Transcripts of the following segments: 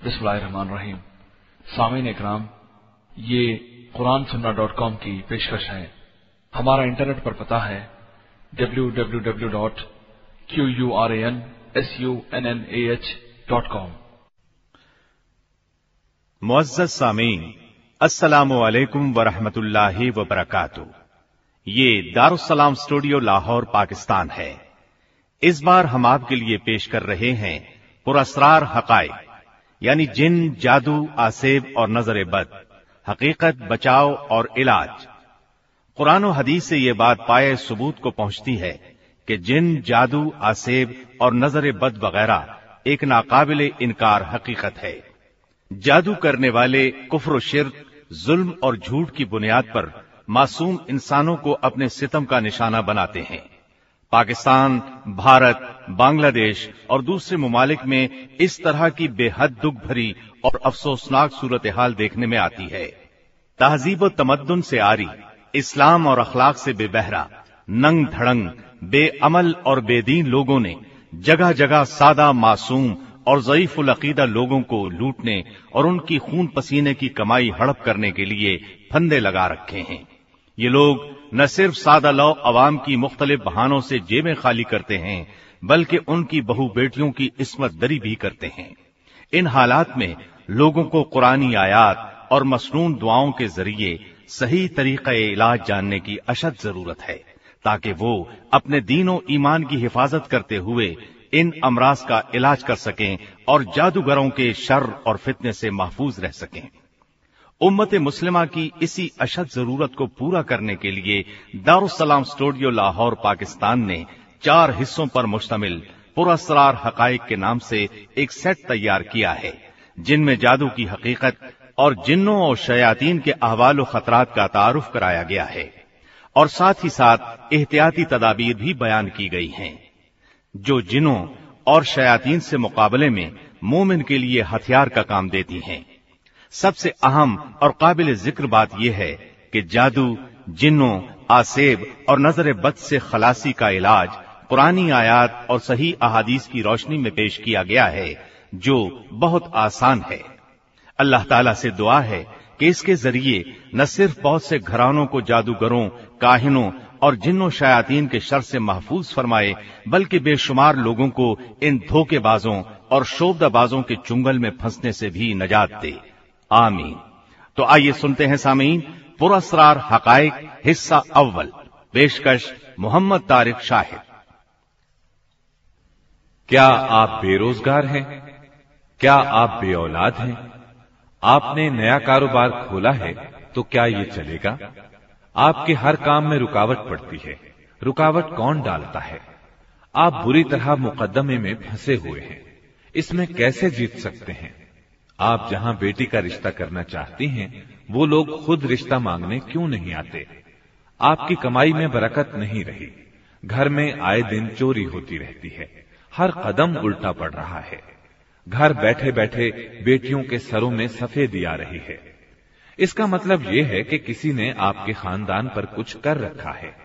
बिस्मिल्लाहिर्रहमानिर्रहीम। सामीन इकराम, ये कुरान सुन्ना डॉट कॉम की पेशकश है। हमारा इंटरनेट पर पता है W W W dot Q U R A N S U N N A H dot com. Muaz Sameen, अस्सलाम वालेकुम वरहमतुल्लाहि वबरकातु ये दारुसलाम स्टूडियो लाहौर, पाकिस्तान है। इस बार हम आपके लिए पेश कर रहे हैं पुरस्रार हकायक। यानी जिन, जादू, आसेब और नज़र बद हकीकत, बचाव और इलाज। कुरान हदीस से यह बात पाए सबूत को पहुँचती है कि जिन, जादू, आसेब और नज़र बद वगैरह एक नाकाबिल इनकार हकीकत है। जादू करने वाले कुफर शिर जुल्म और झूठ की बुनियाद पर मासूम इंसानों को अपने सितम का निशाना बनाते हैं। पाकिस्तान, भारत, बांग्लादेश और दूसरे ममालिक में इस तरह की बेहद दुख भरी और अफसोसनाक सूरत हाल देखने में आती है। तहजीब तमद्दन से आरी, इस्लाम और अखलाक से बेबहरा, नंग धड़ंग, बेअमल और बेदीन लोगों ने जगह जगह सादा मासूम और जयीफुल अकीदा लोगों को लूटने और उनकी खून पसीने की कमाई हड़प करने के लिए फंदे लगा रखे हैं। ये लोग न सिर्फ़ सादा लौ अवाम की मुख्तलिफ़ बहानों से जेबें खाली करते हैं, बल्कि उनकी बहु बेटियों की इसमत दरी भी करते हैं। इन हालात में लोगों को कुरानी आयात और मसनून दुआओं के ज़रिए सही तरीका इलाज जानने की अशद ज़रूरत है, ताकि वो अपने दीनों ईमान की हिफाजत करते हुए इन अमराज का इलाज कर सकें और जादूगरों के शर और फितने से महफूज रह सकें। उम्मत मुस्लिमा की इसी अशद ज़रूरत को पूरा करने के लिए दारुसलाम स्टूडियो लाहौर, पाकिस्तान ने चार हिस्सों पर मुश्तमिल पुरस्रार हकाइक के नाम से एक सेट तैयार किया है, जिनमें जादू की हकीकत और जिन्नों और शयातीन के अहवाल खतरात का तारुफ कराया गया है और साथ ही साथ एहतियाती तदाबीर भी बयान की गई हैं। जो जिनों और शयातीन से मुकाबले में मोमिन के लिए हथियार का काम देती हैं। सबसे अहम और काबिल ज़िक्र बात यह है कि जादू, जिन्नों, आसेब और नज़र बद से खलासी का इलाज पुरानी आयात और सही अहादीस की रोशनी में पेश किया गया है, जो बहुत आसान है। अल्लाह ताला से दुआ है कि इसके ज़रिए न सिर्फ़ बहुत से घरानों को जादूगरों, काहिनों और जिन्नों शयातीन के शर से महफूज फरमाए, बल्कि बेशुमार लोगों को इन धोखेबाजों और शोबदाबाजों के चुंगल में फंसने से भी नजात दे। आमीन। तो आइए सुनते हैं सामीन, पुरस्रार हकाइक हिस्सा अव्वल, पेशकश मोहम्मद तारिक शाहिद। क्या आप बेरोजगार हैं? क्या आप बे औलाद हैं? आपने नया कारोबार खोला है तो क्या ये चलेगा? आपके हर काम में रुकावट पड़ती है। रुकावट कौन डालता है? आप बुरी तरह मुकदमे में फंसे हुए हैं। इसमें कैसे जीत सकते हैं? आप जहाँ बेटी का रिश्ता करना चाहती हैं, वो लोग खुद रिश्ता मांगने क्यों नहीं आते? आपकी कमाई में बरकत नहीं रही। घर में आए दिन चोरी होती रहती है। हर कदम उल्टा पड़ रहा है। घर बैठे बैठे बेटियों के सरों में सफेदी आ रही है। इसका मतलब यह है कि किसी ने आपके खानदान पर कुछ कर रखा है।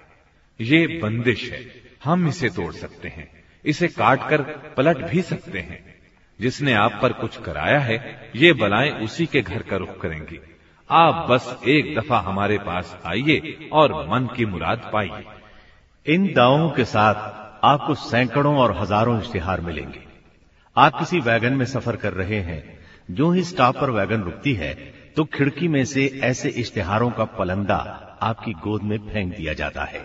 ये बंदिश है। हम इसे तोड़ सकते हैं। इसे काट कर पलट भी सकते हैं। जिसने आप पर कुछ कराया है, ये बलाएँ उसी के घर का रुख करेंगी। आप बस एक दफ़ा हमारे पास आइए और मन की मुराद पाइए। इन दावों के साथ आपको सैकड़ों और हज़ारों इश्तिहार मिलेंगे। आप किसी वैगन में सफ़र कर रहे हैं, जो ही स्टॉप पर वैगन रुकती है तो खिड़की में से ऐसे इश्तिहारों का पलंदा आपकी गोद में फेंक दिया जाता है।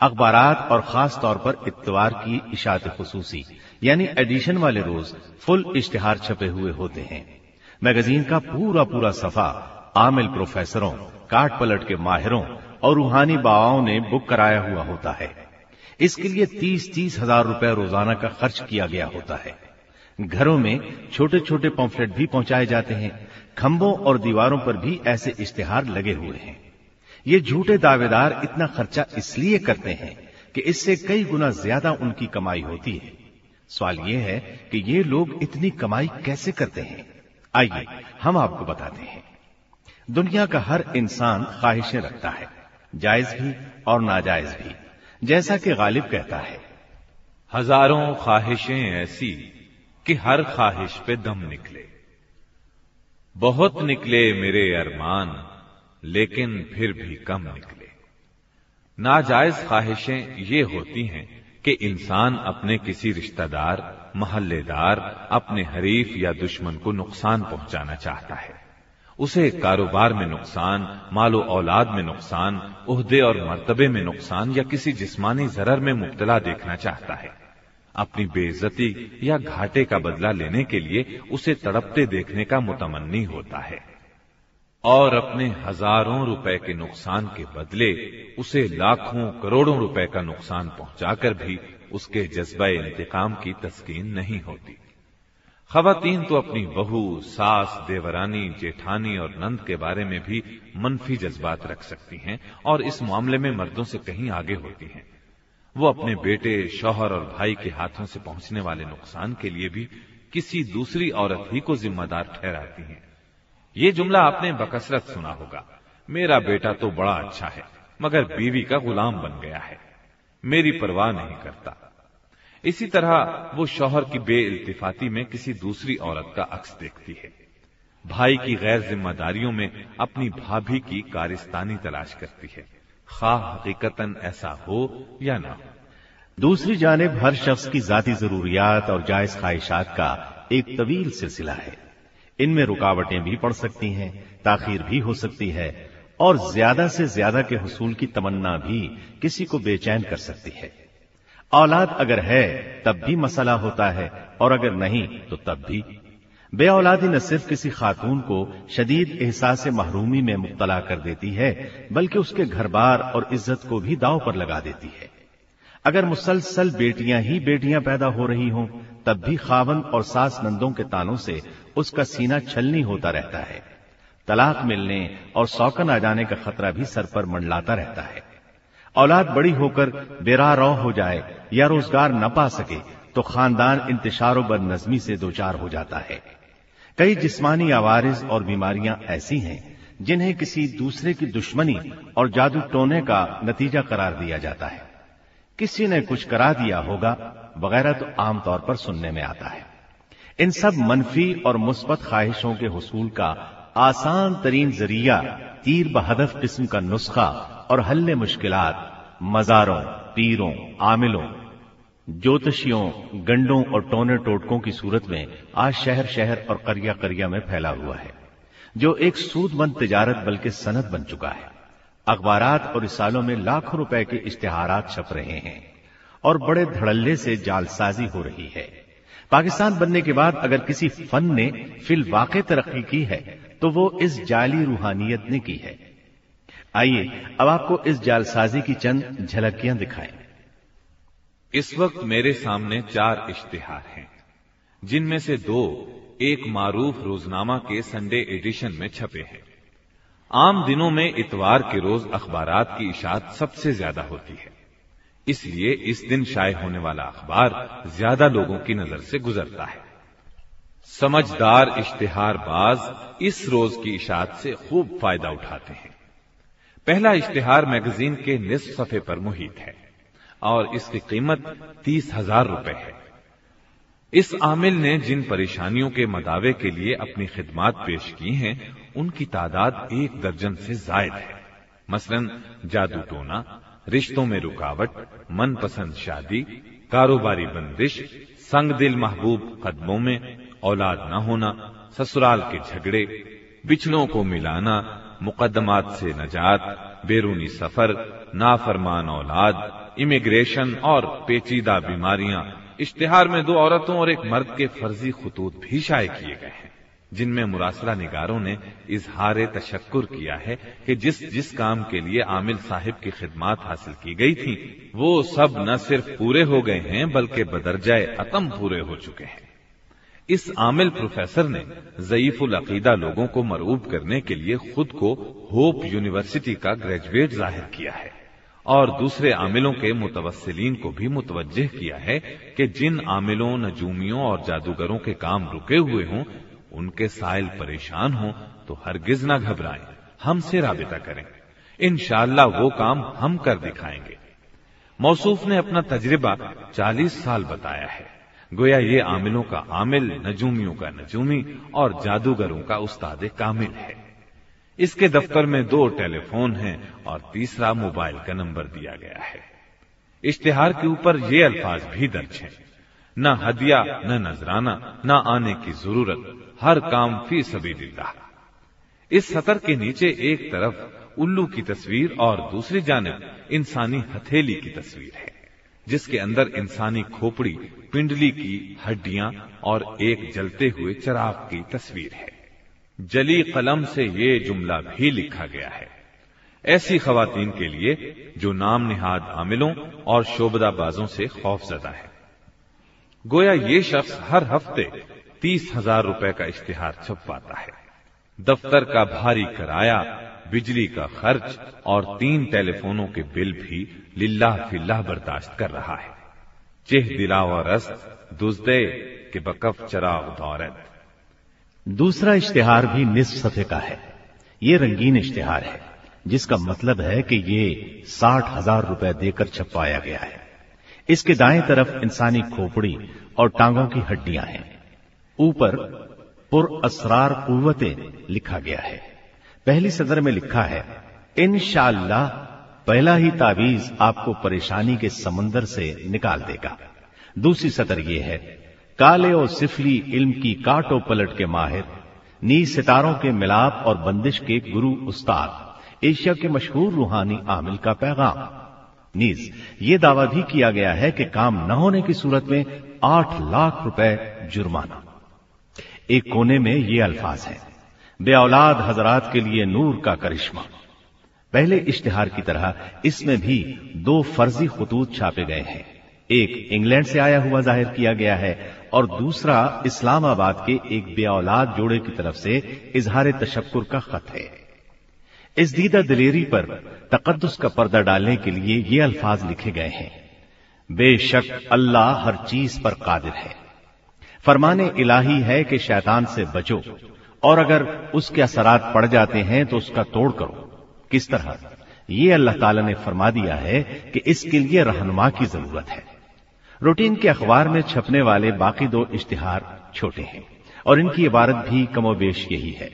अखबार और खास तौर पर इतवार की इशात खसूसी यानी एडिशन वाले रोज फुल इश्तिहार छपे हुए होते हैं। मैगजीन का पूरा पूरा सफ़ा आमिल प्रोफेसरों काट पलट के माहिरों और रूहानी बाबाओं ने बुक कराया हुआ होता है। इसके लिए तीस तीस हज़ार रुपए रोज़ाना का खर्च किया गया होता है। घरों में छोटे छोटे पॉम्फलेट भी पहुँचाए जाते हैं। खंभों और दीवारों पर भी ऐसे इश्तेहार लगे हुए हैं। ये झूठे दावेदार इतना खर्चा इसलिए करते हैं कि इससे कई गुना ज़्यादा उनकी कमाई होती है। सवाल यह है कि ये लोग इतनी कमाई कैसे करते हैं? आइए, हम आपको बताते हैं। दुनिया का हर इंसान ख्वाहिशें रखता है, जायज़ भी और नाजायज भी, जैसा कि गालिब कहता है। हज़ारों ख्वाहिशें ऐसी कि हर ख्वाहिश पे दम निकले। बहुत निकले मेरे अरमान, लेकिन फिर भी कम निकले। नाजायज ख्वाहिशें ये होती हैं कि इंसान अपने किसी रिश्तेदार, महल्लेदार, अपने हरीफ या दुश्मन को नुकसान पहुंचाना चाहता है। उसे कारोबार में नुकसान, मालो औलाद में नुकसान, उहदे और मर्तबे में नुकसान या किसी जिस्मानी जरर में मुबतला देखना चाहता है। अपनी बेइज्जती या घाटे का बदला लेने के लिए उसे तड़पते देखने का मुतमनी होता है। और अपने हज़ारों रुपए के नुकसान के बदले उसे लाखों करोड़ों रुपए का नुकसान पहुंचाकर भी उसके जज्बा इंतकाम की तस्कीन नहीं होती। खवातीन तो अपनी बहू, सास, देवरानी, जेठानी और नंद के बारे में भी मनफी जज्बात रख सकती हैं और इस मामले में मर्दों से कहीं आगे होती हैं। वो अपने बेटे, शौहर और भाई के हाथों से पहुँचने वाले नुकसान के लिए भी किसी दूसरी औरत ही को जिम्मेदार ठहराती हैं। ये जुमला आपने बकसरत सुना होगा। मेरा बेटा तो बड़ा अच्छा है, मगर बीवी का गुलाम बन गया है। मेरी परवाह नहीं करता। इसी तरह वो शौहर की बेइल्तिफाती में किसी दूसरी औरत का अक्स देखती है। भाई की गैर जिम्मेदारियों में अपनी भाभी की कारिस्तानी तलाश करती है। खा हकीकतन ऐसा हो या ना हो। दूसरी जानब हर शख्स की जाती जरूरियात और जायज़ ख्वाहिशात का एक तवील सिलसिला है। इनमें रुकावटें भी पड़ सकती हैं, ताखिर भी हो सकती है, और ज़्यादा से ज़्यादा के हसूल की तमन्ना भी किसी को बेचैन कर सकती है। औलाद अगर है, तब भी मसला होता है, और अगर नहीं तो तब भी। बे औलादी न सिर्फ़ किसी खातून को शदीद एहसास महरूमी में मुबतला कर देती है, बल्कि उसके घर बार और इज़्ज़त को भी दाव पर लगा देती है। अगर मुसलसल बेटियाँ ही बेटियाँ पैदा हो रही हों, तब भी खावन और सास नंदों के तानों से उसका सीना छलनी होता रहता है। तलाक मिलने और सौकन आ जाने का खतरा भी सर पर मंडलाता रहता है। औलाद बड़ी होकर बेरा रौ हो जाए या रोज़गार न पा सके तो खानदान इंतशार बर नजमी से दो चार हो जाता है। कई जिस्मानी आवारिज और बीमारियाँ ऐसी हैं, जिन्हें किसी दूसरे की दुश्मनी और जादू टोने का नतीजा करार दिया जाता है। किसी ने कुछ करा दिया होगा, वगैरह तो आमतौर पर सुनने में आता है। इन सब मनफी और मुस्बत ख्वाहिशों के हसूल का आसान तरीन ज़रिया तीर बहदफ किस्म का नुस्खा और हल्ले मुश्किल मजारों, पीरों, आमिलों, ज्योतिषियों, गंडों और टोने टोटकों की सूरत में आज शहर शहर और करिया करिया में फैला हुआ है, जो एक सूदमंद तजारत बल्कि सनत बन चुका है। अखबारात और रिसालों में लाखों रुपए के इश्तेहारात छप रहे हैं और बड़े धड़ल्ले से जालसाजी हो रही है। पाकिस्तान बनने के बाद अगर किसी फन ने फिल वाक़ तरक्की की है तो वो इस जाली रूहानियत ने की है। आइए, अब आपको इस जालसाजी की चंद झलकियाँ दिखाएँ। इस वक्त मेरे सामने चार इश्तिहार हैं, जिनमें से दो एक मारूफ रोजनामा के संडे एडिशन में छपे हैं। आम दिनों में इतवार के रोज अखबार की इशात सबसे ज़्यादा होती है। इसलिए इस दिन शाये होने वाला अखबार ज़्यादा लोगों की नज़र से गुजरता है। समझदार इश्तेहार बाज इस रोज की इशात से खूब फ़ायदा उठाते हैं। पहला इश्तेहार मैगजीन के निस्फ सफे पर मुहित है और इसकी कीमत तीस हज़ार रुपए है। इस आमिल ने जिन परेशानियों के मदावे के लिए अपनी खिदमात पेश की हैं, उनकी तादाद एक दर्जन से जायद है। मसलन जादू टोना रिश्तों में रुकावट, मनपसंद शादी, कारोबारी बंदिश संग दिल महबूब कदमों में औलाद न होना, ससुराल के झगड़े बिछड़ों को मिलाना मुकदमात से नजात, बेरूनी सफ़र, नाफरमान औलाद, इमिग्रेशन और पेचीदा बीमारियाँ, इश्तेहार में दो औरतों और एक मर्द के फर्जी खतूत भी शाये किए गए हैं। जिनमें मुरासला निगारों ने इजहार तशक्र किया है कि जिस जिस काम के लिए आमिल साहिब की खिदमात हासिल की गई थी, वो सब न सिर्फ़ पूरे हो गए हैं, बल्कि बदरजाए अतम पूरे हो चुके हैं। इस आमिल प्रोफेसर ने जयीफुल अकीदा लोगों को मरूब करने के लिए खुद को होप यूनिवर्सिटी का ग्रेजुएट ज़ाहिर किया है, और दूसरे आमिलों के मुतवसलीन को भी मुतवजह किया है कि जिन आमिलों, नजूमियों और जादूगरों के काम रुके हुए हों उनके साइल परेशान हों तो हरगिज ना घबराएँ। हमसे राबिता करें। इनशाला वो काम हम कर दिखाएँगे। मौसूफ ने अपना तजर्बा 40 साल बताया है। गोया ये आमिलों का आमिल, नजूमियों का नजूमी और जादूगरों का उस्ताद कामिल है। इसके दफ्तर में दो टेलीफोन हैं और तीसरा मोबाइल का नंबर दिया गया है। इश्तेहार के ऊपर ये अल्फाज भी दर्ज हैं। न हदिया, न नजराना, न आने की ज़रूरत, हर काम फ़ी सभी इस सतर के नीचे एक तरफ़ उल्लू की तस्वीर और दूसरी जानब इंसानी हथेली की तस्वीर है, जिसके अंदर इंसानी खोपड़ी, पिंडली की हड्डियाँ और एक जलते हुए चराग की तस्वीर है। जली कलम से ये जुमला भी लिखा गया है। ऐसी खातन के लिए जो नाम निहाद आमिलों और शोबदाबाजों से खौफजदा है। गोया ये शख्स हर हफ़्ते तीस हज़ार रुपए का इश्तेहार छपवाता है। दफ्तर का भारी किराया, बिजली का खर्च और तीन टेलीफोनों के बिल भी लिल्लाह फिल्लाह बर्दाश्त कर रहा है। चेह दिला और दुजदे के बकफ चराग दौरत। दूसरा इश्तेहार भी निस्फ सफे का है। ये रंगीन इश्तेहार है, जिसका मतलब है कि ये साठ हज़ार रुपए देकर छपवाया गया है। इसके दाएँ तरफ़ इंसानी खोपड़ी और टांगों की हड्डियाँ हैं। ऊपर पुर असरार कुवतें लिखा गया है। पहली सदर में लिखा है इनशाला पहला ही तावीज आपको परेशानी के समंदर से निकाल देगा। दूसरी सदर यह है, काले और सिफली इल्म की काटो पलट के माहिर नी सितारों के मिलाप और बंदिश के गुरु उस्ताद, एशिया के मशहूर रूहानी आमिल का पैगाम। नीज ये दावा भी किया गया है कि काम न होने की सूरत में आठ लाख रुपए जुर्माना। एक कोने में ये अल्फाज हैं, बे औलाद हजरात के लिए नूर का करिश्मा। पहले इश्तिहार की तरह इसमें भी दो फर्जी खतूत छापे गए हैं। एक इंग्लैंड से आया हुआ ज़ाहिर किया गया है और दूसरा इस्लामाबाद के एक बे औलाद जोड़े की तरफ़ से इजहार तशक्र का खत है। इस दीदा दिलेरी पर तकदस का पर्दा डालने के लिए ये अल्फाज लिखे गए हैं। बेशक अल्लाह हर चीज़ पर कादिर है। फरमाने इलाही है कि शैतान से बचो, और अगर उसके असरात पड़ जाते हैं तो उसका तोड़ करो। किस तरह? ये अल्लाह ताला ने फरमा दिया है कि इसके लिए रहनुमा की ज़रूरत है। रूटीन के अखबार में छपने वाले बाकी दो इश्तिहार छोटे हैं, और इनकी इबारत भी कमोबेश यही है।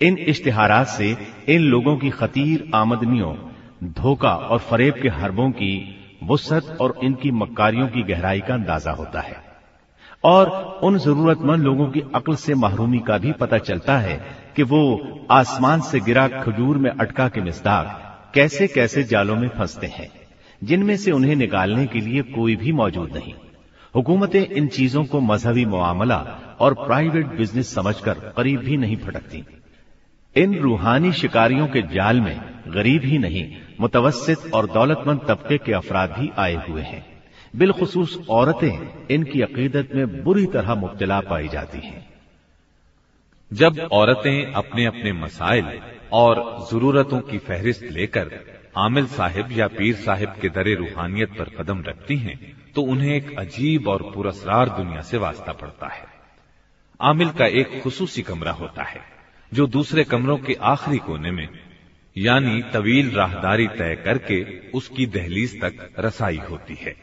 इन इश्तिहारात से इन लोगों की खतीर आमदनियों, धोखा और फरेब के हरबों की वसत और इनकी मक्कारियों की गहराई का अंदाज़ा होता है। और उन जरूरतमंद लोगों की अक्ल से महरूमी का भी पता चलता है कि वो आसमान से गिरा खजूर में अटका के मिसदाक कैसे कैसे जालों में फंसते हैं, जिनमें से उन्हें निकालने के लिए कोई भी मौजूद नहीं। हुकूमतें इन चीज़ों को मजहबी मामला और प्राइवेट बिज़नेस समझकर करीब भी नहीं फटकती। इन रूहानी शिकारियों के जाल में गरीब ही नहीं मुतवसित और दौलतमंद तबके के अफराद भी आए हुए हैं। बिलखसूस औरतें इनकी अकीदत में बुरी तरह मुब्तला पाई जाती हैं। जब औरतें अपने अपने मसाइल और जरूरतों की फहरिस्त लेकर आमिल साहिब या पीर साहिब के दरे रूहानियत पर कदम रखती हैं तो उन्हें एक अजीब और पुरस्कार दुनिया से वास्ता पड़ता है। आमिल का एक खसूसी कमरा होता है, जो दूसरे कमरों के आखिरी कोने में यानी तवील राहदारी तय करके उसकी दहलीज तक रसाई होती है।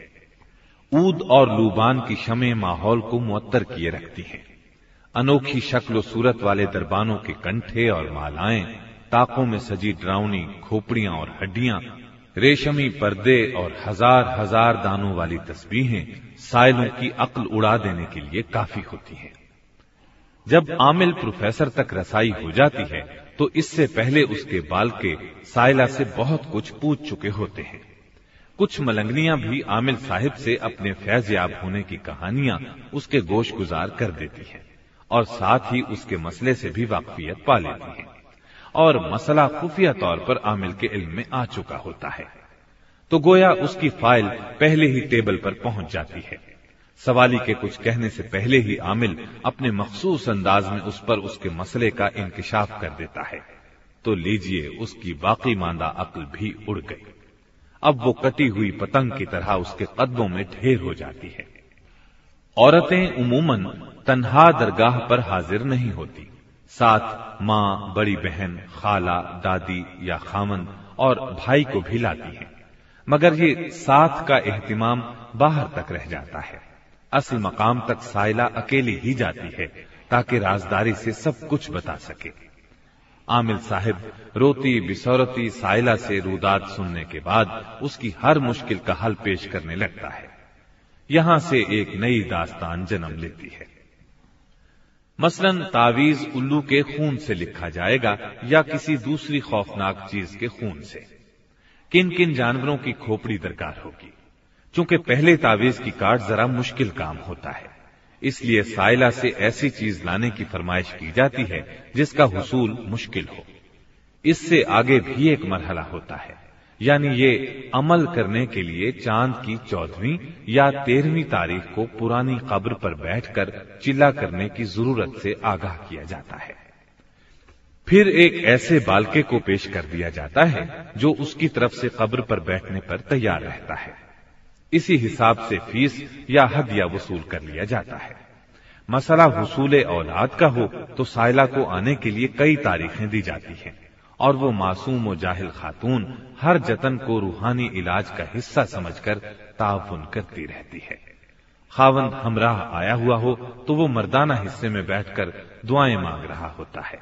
ऊद और लूबान की शमे माहौल को मुअत्तर किए रखती हैं। अनोखी शक्ल सूरत वाले दरबानों के कंठे और मालाएँ, ताकों में सजी ड्राउनी खोपड़ियाँ और हड्डियाँ, रेशमी पर्दे और हज़ार हज़ार दानों वाली तस्बीहें साइलों की अक्ल उड़ा देने के लिए काफ़ी होती हैं। जब आमिल प्रोफेसर तक रसाई हो जाती है तो इससे पहले उसके बाल के साइला से बहुत कुछ पूछ चुके होते हैं। कुछ मलंगनियाँ भी आमिल साहिब से अपने फैज याब होने की कहानियाँ उसके गोश गुजार कर देती हैं और साथ ही उसके मसले से भी वाकफियत पा लेती हैं और मसला खुफिया तौर पर आमिल के इल्म में आ चुका होता है। तो गोया उसकी फ़ाइल पहले ही टेबल पर पहुँच जाती है। सवाली के कुछ कहने से पहले ही आमिल अपने मखसूस अंदाज में उस पर उसके मसले का इंकशाफ कर देता है। तो लीजिए उसकी बाकी मांदा अक्ल भी उड़ गई। अब वो कटी हुई पतंग की तरह उसके कदमों में ढेर हो जाती है। औरतें उमूमन तन्हा दरगाह पर हाजिर नहीं होती। साथ माँ, बड़ी बहन, खाला, दादी या खामन और भाई को भी लाती हैं। मगर ये साथ का एहतिमाम बाहर तक रह जाता है। असल मकाम तक साइला अकेली ही जाती है, ताकि राजदारी से सब कुछ बता सके। आमिल साहिब रोती, बिसौरती साइला से रुदात सुनने के बाद उसकी हर मुश्किल का हल पेश करने लगता है। यहाँ से एक नई दास्तान जन्म लेती है। मसलन तावीज उल्लू के खून से लिखा जाएगा, या किसी दूसरी खौफनाक चीज़ के खून से। किन किन जानवरों की खोपड़ी दरकार होगी? क्योंकि पहले तावीज की काट जरा मुश्किल काम होता है। इसलिए साइला से ऐसी चीज़ लाने की फरमाइश की जाती है, जिसका हुसूल मुश्किल हो। इससे आगे भी एक मरहला होता है। यानी ये अमल करने के लिए चाँद की चौदहवीं या तेरहवीं तारीख को पुरानी कब्र पर बैठकर चिल्ला करने की ज़रूरत से आगाह किया जाता है। फिर एक ऐसे बालके को पेश कर दिया जाता है, जो उसकी तरफ़ से कब्र पर बैठने पर तैयार रहता है। इसी हिसाब से फ़ीस या हदिया वसूल कर लिया जाता है। मसला वसूल औलाद का हो तो साइला को आने के लिए कई तारीखें दी जाती हैं और वो मासूम व जाहिल खातून हर जतन को रूहानी इलाज का हिस्सा समझकर ताउन करती रहती है। खावन हमराह आया हुआ हो तो वो मर्दाना हिस्से में बैठकर दुआएँ मांग रहा होता है।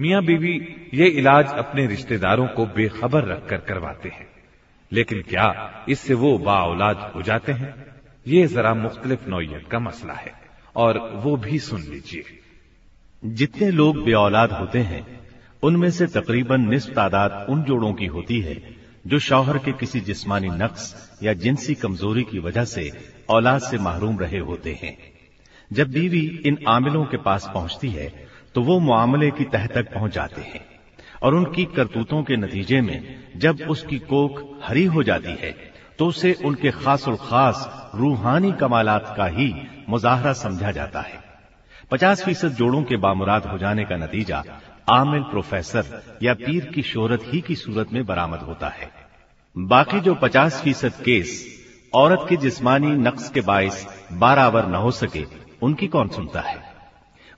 मियाँ बीवी ये इलाज अपने रिश्तेदारों को बेखबर रखकर करवाते हैं। लेकिन क्या इससे वो बाऔलाद हो जाते हैं? ये जरा मुख्तलिफ़ नौयत का मसला है, और वो भी सुन लीजिए। जितने लोग बेऔलाद होते हैं, उनमें से तकरीबन निस्फ तादाद उन जोड़ों की होती है, जो शौहर के किसी जिस्मानी नक्स या जिनसी कमज़ोरी की वजह से औलाद से महरूम रहे होते हैं। जब बीवी इन आमिलों के पास पहुँचती है तो वो मामले की तह तक पहुँच जाते हैं। और उनकी करतूतों के नतीजे में जब उसकी कोख हरी हो जाती है तो उसे उनके खासुल खास रूहानी कमालात का ही मुजाहरा समझा जाता है। पचास फ़ीसद जोड़ों के बामुराद हो जाने का नतीजा आमिल प्रोफेसर या पीर की शोहरत ही की सूरत में बरामद होता है। बाकी जो पचास फ़ीसद केस औरत के जिस्मानी नक्स के बायस बारावर न हो सके, उनकी कौन सुनता है?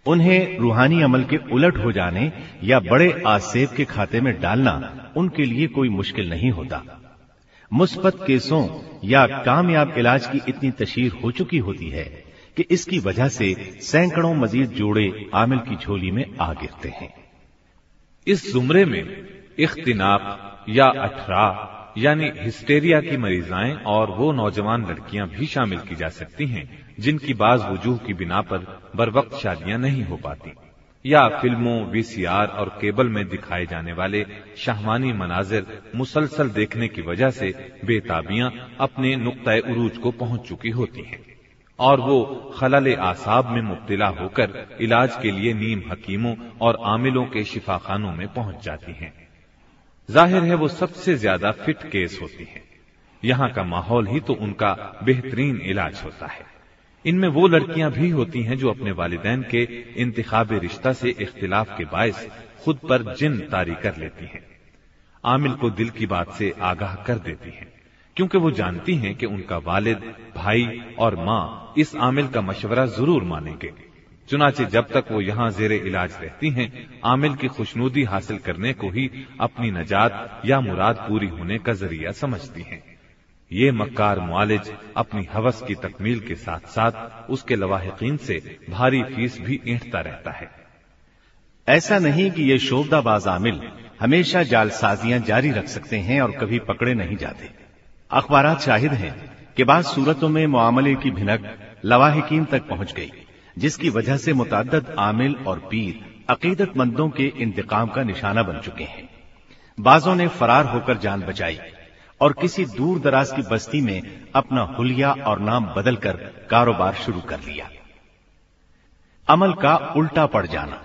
उन्हें रूहानी अमल के उलट हो जाने या बड़े आसेब के खाते में डालना उनके लिए कोई मुश्किल नहीं होता। मुस्बत केसों या कामयाब इलाज की इतनी तशीर हो चुकी होती है कि इसकी वजह से सैकड़ों मजीद जोड़े आमिल की झोली में आ गिरते हैं। इस जुमरे में इख्तिनाप या अठरा, यानी हिस्टेरिया की मरीजाएँ और वो नौजवान लड़कियाँ भी शामिल की जा सकती हैं। जिनकी बाज वजूह की बिना पर बर वक्त शादियाँ नहीं हो पाती, या फ़िल्मों, वीसीआर और केबल में दिखाए जाने वाले शाहवानी मनाजिर मुसलसल देखने की वजह से बेताबियाँ अपने नुकता उरूज को पहुँच चुकी होती हैं, और वो खलल आसाब में मुब्तला होकर इलाज के लिए नीम हकीमों और आमिलों के शिफाखानों में पहुँच जाती हैं। ज़ाहिर है वो सबसे ज़्यादा फिट केस होती हैं। यहाँ का माहौल ही तो उनका बेहतरीन इलाज होता है। इनमें वो लड़कियाँ भी होती हैं जो अपने वालिदैन के इंतखाब रिश्ता से इख्तिलाफ के बायस खुद पर जिन तारी कर लेती हैं। आमिल को दिल की बात से आगाह कर देती हैं, क्योंकि वो जानती हैं कि उनका वालिद, भाई और माँ इस आमिल का मशवरा ज़रूर मानेंगे। चुनाचे जब तक वो यहाँ जेर इलाज रहती हैं, आमिल की खुशनूदी हासिल करने को ही अपनी नजात या मुराद पूरी होने का ज़रिया समझती हैं। ये मक्कार मुआलिज अपनी हवस की तकमील के साथ साथ उसके लवाहिकीन से भारी फ़ीस भी ईंटता रहता है। ऐसा नहीं कि ये शोबदाबाज आमिल हमेशा जालसाजियाँ जारी रख सकते हैं और कभी पकड़े नहीं जाते। अखबार शाहिद हैं कि बाद सूरतों में मामले की भिनक लवाहिकीन तक पहुँच गई, जिसकी वजह से मुतद आमिल और पीर अकीदतमंदों के इंतकाम का निशाना बन चुके हैं। बाजों ने फरार होकर जान बचाई और किसी दूर दराज की बस्ती में अपना हुलिया और नाम बदलकर कारोबार शुरू कर लिया। अमल का उल्टा पड़ जाना।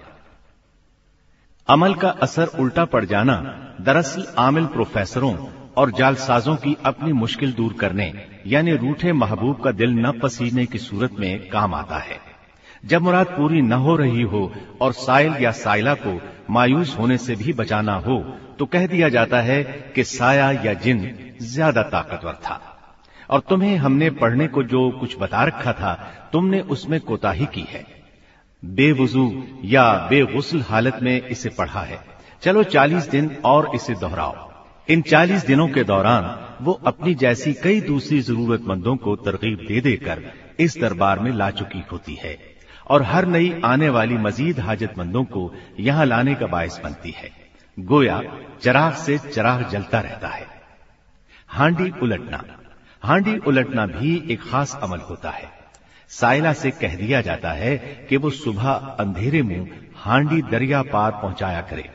अमल का असर उल्टा पड़ जाना दरअसल आमिल प्रोफेसरों और जालसाजों की अपनी मुश्किल दूर करने, यानी रूठे महबूब का दिल न पसीने की सूरत में काम आता है। जब मुराद पूरी न हो रही हो और साइल या साइला को मायूस होने से भी बचाना हो तो कह दिया जाता है कि साया या जिन ज़्यादा ताकतवर था। और तुम्हें हमने पढ़ने को जो कुछ बता रखा था, तुमने उसमें कोताही की है। बेवजू या बेगुसल हालत में इसे पढ़ा है। चलो चालीस दिन और इसे दोहराओ। इन चालीस दिनों के दौरान वो अपनी जैसी कई दूसरी जरूरतमंदों को तरकीब दे देकर इस दरबार में ला चुकी होती है। और हर नई आने वाली मजीद हाजतमंदों को यहाँ लाने का बायस बनती है। गोया चराग से चराग जलता रहता है। हांडी उलटना। हांडी उलटना भी एक खास अमल होता है। साइला से कह दिया जाता है कि वो सुबह अंधेरे मुँह हांडी दरिया पार पहुँचाया करे।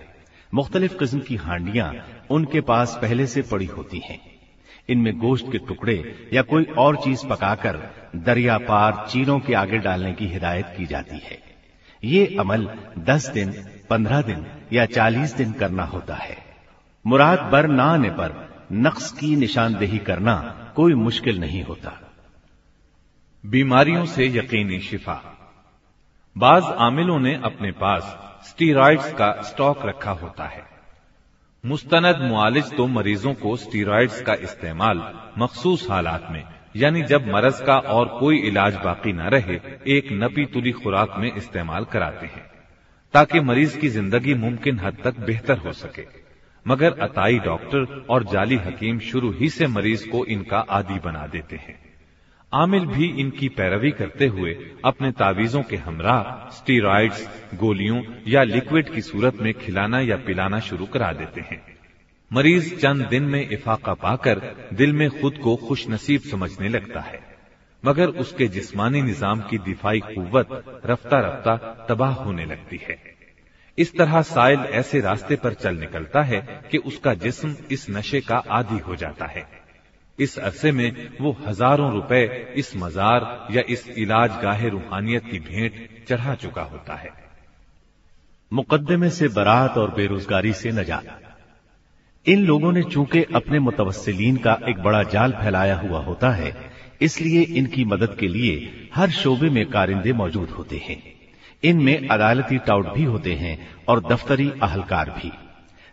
मुख्तलिफ़ किस्म की हांडियाँ उनके पास पहले से पड़ी होती हैं। इनमें गोश्त के टुकड़े या कोई और चीज़ पकाकर दरिया पार चीरों के आगे डालने की हिदायत की जाती है। ये अमल दस दिन, पंद्रह दिन या चालीस दिन करना होता है। मुराद बर ना आने पर नक्स की निशानदेही करना कोई मुश्किल नहीं होता। बीमारियों से यकीनी शिफा। बाज आमिलों ने अपने पास स्टीरॉइड्स का स्टॉक रखा होता है। मुस्तनद मुआलिज तो मरीजों को स्टीरॉइड्स का इस्तेमाल मखसूस हालात में, यानी जब मरज का और कोई इलाज बाकी न रहे, एक नपी तुली खुराक में इस्तेमाल कराते हैं, ताकि मरीज़ की ज़िंदगी मुमकिन हद तक बेहतर हो सके। मगर अताई डॉक्टर और जाली हकीम शुरू ही से मरीज़ को इनका आदि बना देते हैं। आमिल भी इनकी पैरवी करते हुए अपने तावीजों के हमरा स्टीरॉइड्स गोलियों या लिक्विड की सूरत में खिलाना या पिलाना शुरू करा देते हैं। मरीज़ चंद दिन में इफाका पाकर दिल में खुद को खुश नसीब समझने लगता है। मगर उसके जिस्मानी निज़ाम की दिफाई कुत रफ्ता रफ्ता तबाह होने लगती है। इस तरह साइल ऐसे रास्ते पर चल निकलता है कि उसका जिस्म इस नशे का आदि हो जाता है। इस अरसे में वो हज़ारों रुपए इस मजार या इस इलाज गाहे रूहानियत की भेंट चढ़ा चुका होता है। मुकदमे से बरात और बेरोजगारी से नजात। इन लोगों ने चूँकि अपने मुतवसिलीन का एक बड़ा जाल फैलाया हुआ होता है, इसलिए इनकी मदद के लिए हर शोबे में कारिंदे मौजूद होते हैं। इनमें अदालती टाउट भी होते हैं और दफ्तरी अहलकार भी।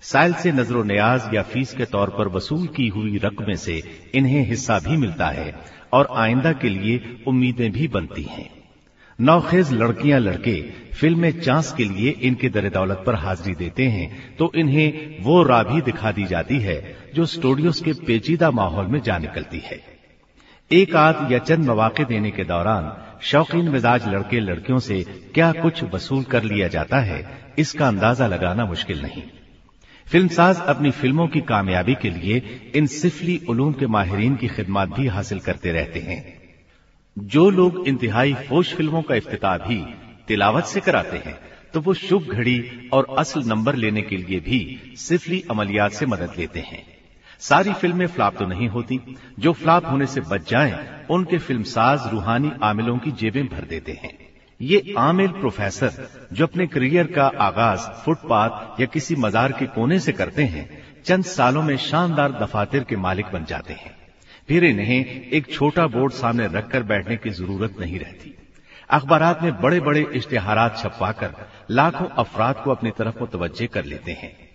साइल से नजरो न्याज या फ़ीस के तौर पर वसूल की हुई रकम से इन्हें हिस्सा भी मिलता है और आइंदा के लिए उम्मीदें भी बनती हैं। नौखेज लड़कियाँ लड़के फ़िल्म चांस के लिए इनके दर दौलत पर हाजिरी देते हैं तो इन्हें वो राह भी दिखा दी जाती है जो स्टूडियोज के पेचीदा माहौल में जा निकलती है। एक आध या चंद मौके देने के दौरान शौकीन मिजाज लड़के लड़कियों से क्या कुछ वसूल कर लिया जाता है, इसका अंदाज़ा लगाना मुश्किल नहीं। फिल्मसाज अपनी फ़िल्मों की कामयाबी के लिए इन सिफली उलूम के माहिरीन की खिदमत भी हासिल करते रहते हैं। जो लोग इंतहाई फोश फ़िल्मों का अफ्ताह भी तिलावत से कराते हैं तो वो शुभ घड़ी और असल नंबर लेने के लिए भी सिफली अमलियात से मदद लेते हैं। सारी फ़िल्में फ्लॉप तो नहीं होती जो फ्लॉप होने से बच जाएँ, उनके फिल्मसाज रूहानी आमिलों की जेबें भर देते हैं। ये आमिल प्रोफेसर जो अपने करियर का आगाज़, फुटपाथ या किसी मजार के कोने से करते हैं, चंद सालों में शानदार दफातर के मालिक बन जाते हैं। फिर इन्हें एक छोटा बोर्ड सामने रखकर बैठने की ज़रूरत नहीं रहती। अखबार में बड़े बड़े इश्तेहार छपवाकर लाखों अफराद को अपनी तरफ़ मुतवजे कर लेते हैं।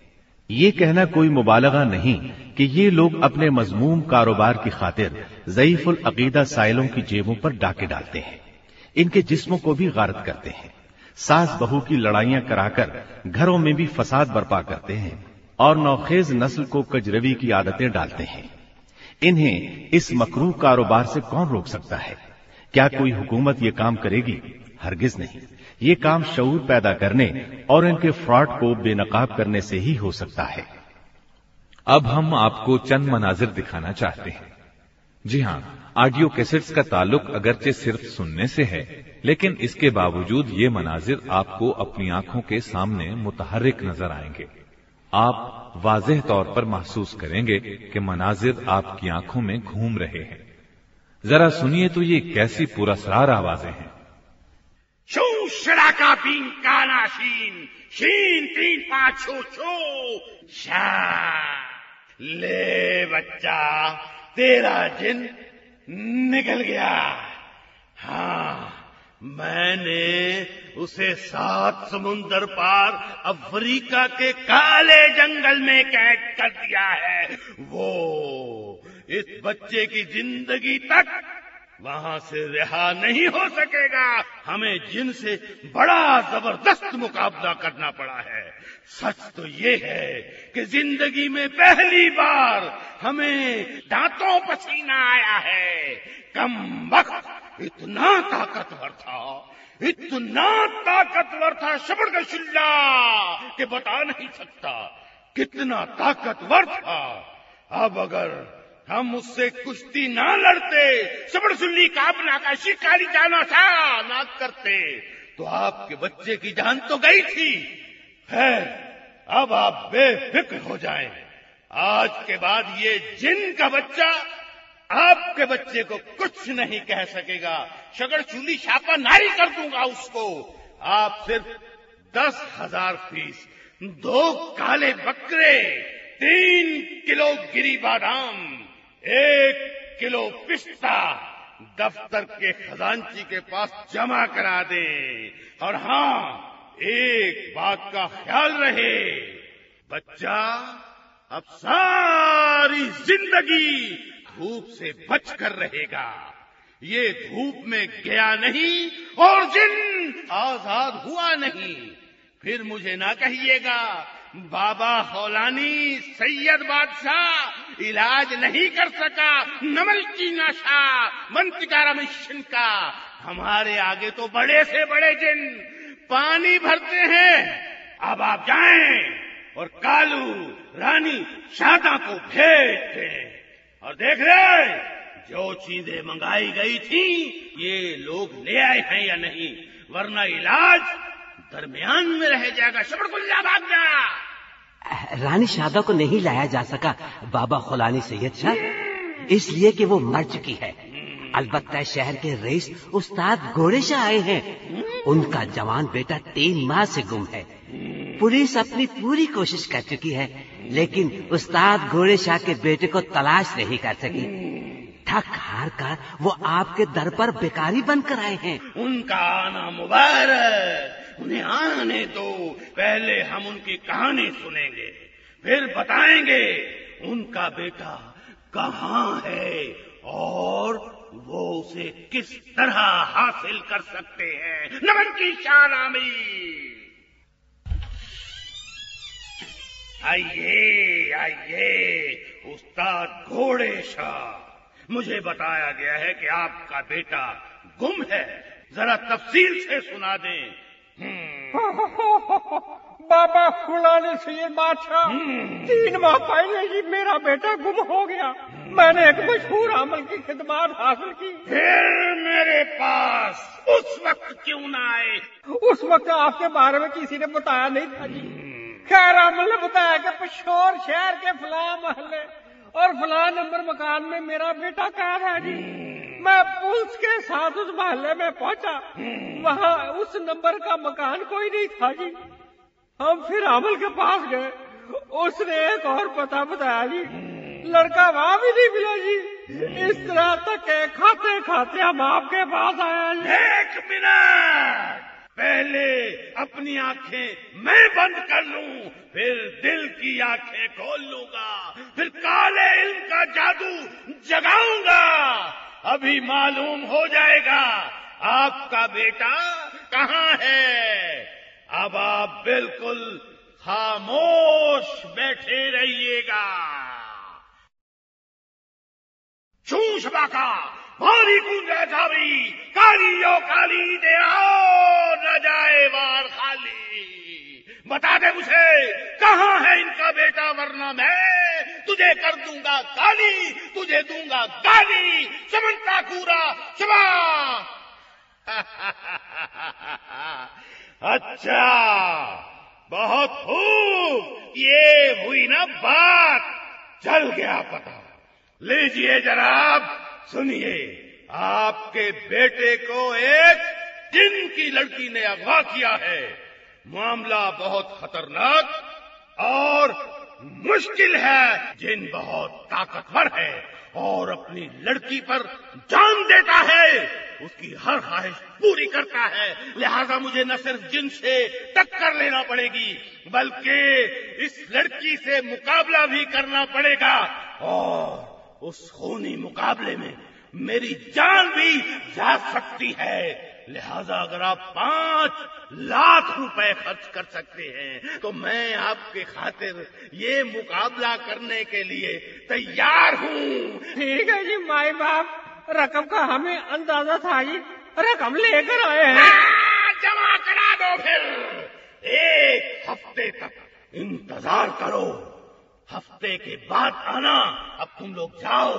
ये कहना कोई मुबालगा नहीं कि ये लोग अपने मजमूम कारोबार की खातिर जयीफुल अकीदा साइलों की जेबों पर डाके डालते हैं। इनके जिस्मों को भी गारत करते हैं। सास बहू की लड़ाइयाँ कराकर घरों में भी फसाद बर्पा करते हैं और नौखेज नस्ल को कजरवी की आदतें डालते हैं। इन्हें इस मकरू कारोबार से कौन रोक सकता है? क्या कोई हुकूमत ये काम करेगी? हरगिज नहीं। ये काम शऊर पैदा करने और इनके फ्रॉड को बेनकाब करने से ही हो सकता है। अब हम आपको चंद मनाजिर दिखाना चाहते हैं। जी हाँ ऑडियो कैसेट्स का ताल्लुक अगरचे सिर्फ़ सुनने से है, लेकिन इसके बावजूद ये मनाजिर आपको अपनी आँखों के सामने मुतहरिक नज़र आएँगे। आप वाजह तौर पर महसूस करेंगे कि मनाजिर आपकी आँखों में घूम रहे हैं। जरा सुनिए तो ये कैसी पुरसरार आवाज़ें हैं। का बीन काना शीन शीन तीन पाँच छो छो ले बच्चा, तेरा जिन निकल गया। हाँ मैंने उसे सात समुंदर पार अफ्रीका के काले जंगल में कैद कर दिया है। वो इस बच्चे की ज़िंदगी तक वहाँ से रिहा नहीं हो सकेगा। हमें जिनसे बड़ा ज़बरदस्त मुकाबला करना पड़ा है। सच तो ये है कि ज़िंदगी में पहली बार हमें दांतों पसीना आया है। कम वक्त, इतना ताकतवर था। इतना ताकतवर था शबड़ का शिल्ला कि बता नहीं सकता कितना ताकतवर था। अब अगर हम उससे कुश्ती ना लड़ते। सबड़ सुल्ली काबना का शिकारी जाना था ना करते। तो आपके बच्चे की जान तो गई थी। है अब आप बेफिक्र हो जाएँ। आज के बाद ये जिन का बच्चा आपके बच्चे को कुछ नहीं कह सकेगा। शगड़ चूली छापा नारी कर दूँगा उसको। आप सिर्फ़ दस हज़ार फ़ीस, दो काले बकरे, तीन किलो गिरी बादाम एक किलो पिस्ता दफ्तर के खजांची के पास जमा करा दे। और हाँ एक बात का ख्याल रहे, बच्चा, अब सारी ज़िंदगी धूप से बचकर रहेगा। ये धूप में गया नहीं और जिन आज़ाद हुआ नहीं, फिर मुझे ना कहिएगा बाबा हौलानी सैयद बादशाह इलाज नहीं कर सका, नमल की नशा मंतिकारा मिशन का। हमारे आगे तो बड़े से बड़े जिन पानी भरते हैं, अब आप जाएँ और कालू रानी शादा को भेज दें और देख रहे जो चीज़ें मंगाई गई थी, ये लोग ले आए हैं या नहीं? वरना इलाज दरमियान में रह जाएगा शबड़कुल्ला भाग जा। रानी शादा को नहीं लाया जा सका। बाबा खुलानी सैयद शाह इसलिए कि वो मर चुकी है। अलबत्ता शहर के रईस उस्ताद घोड़े शाह आए हैं। उनका जवान बेटा तीन माह से गुम है। पुलिस अपनी पूरी कोशिश कर चुकी है, लेकिन उस्ताद घोड़े शाह के बेटे को तलाश नहीं कर सकी। थक हार कर वो आपके दर पर बेकारी बनकर आए हैं। उनका आना मुबारक। उन्हें आने दो। पहले हम उनकी कहानी सुनेंगे, फिर बताएँगे, उनका बेटा कहाँ है और वो उसे किस तरह हासिल कर सकते हैं। नमन की शान आइए आइए, उस्ताद घोड़े शाह मुझे बताया गया है कि आपका बेटा गुम है। जरा तफसील से सुना दें। बाबा फुलाने से ये बादशाह तीन माह पहले ही मेरा बेटा गुम हो गया। मैंने एक मशहूर अमल की खिदमत हासिल की। फिर मेरे पास उस वक्त क्यों ना आए? उस वक्त आपके बारे में किसी ने बताया नहीं था जी। खैर अमल ने बताया कि पिशोर शहर के फला महल्ले और फला नंबर मकान में मेरा बेटा कैद था जी? मैं पुलिस के साथ उस मोहल्ले में पहुँचा। वहाँ उस नंबर का मकान कोई नहीं था जी। हम फिर अमल के पास गए। उसने एक और पता बताया जी। लड़का वहाँ भी नहीं मिला जी। इस तरह तक खाते खाते हम आपके पास आया जी। एक मिनट। पहले अपनी आँखें मैं बंद कर लूँ, फिर दिल की आँखें खोल लूँगा, फिर काले इल्म का जादू जगाऊँगा। अभी मालूम हो जाएगा आपका बेटा कहाँ है। अब आप बिल्कुल खामोश बैठे रहिएगा। चूस बाका, भारी कूंजा जावी काली यो काली दे आओ न जाए बार खाली। बता दे मुझे, कहाँ है इनका बेटा, वरना मैं? तुझे कर दूँगा काली तुझे दूँगा गाली। चमनता कूरा चबा अच्छा बहुत खूब। ये हुई ना बात। चल गया पता। लीजिए जनाब, सुनिए। आपके बेटे को एक जिन की लड़की ने अगवा किया है। मामला बहुत खतरनाक और मुश्किल है, जिन बहुत ताकतवर है, और अपनी लड़की पर जान देता है, उसकी हर ख्वाहिश पूरी करता है। लिहाजा मुझे न सिर्फ़ जिन से टक्कर लेना पड़ेगी, बल्कि इस लड़की से मुकाबला भी करना पड़ेगा, और उस खूनी मुकाबले में मेरी जान भी जा सकती है। लिहाजा अगर आप पाँच लाख रुपए खर्च कर सकते हैं तो मैं आपके खातिर ये मुकाबला करने के लिए तैयार हूँ। ठीक है जी माई बाप। रकम का हमें अंदाज़ा था जी। रकम लेकर आए हैं। हाँ, जमा करा दो फिर। एक हफ़्ते तक इंतज़ार करो। हफ़्ते के बाद आना अब तुम लोग जाओ।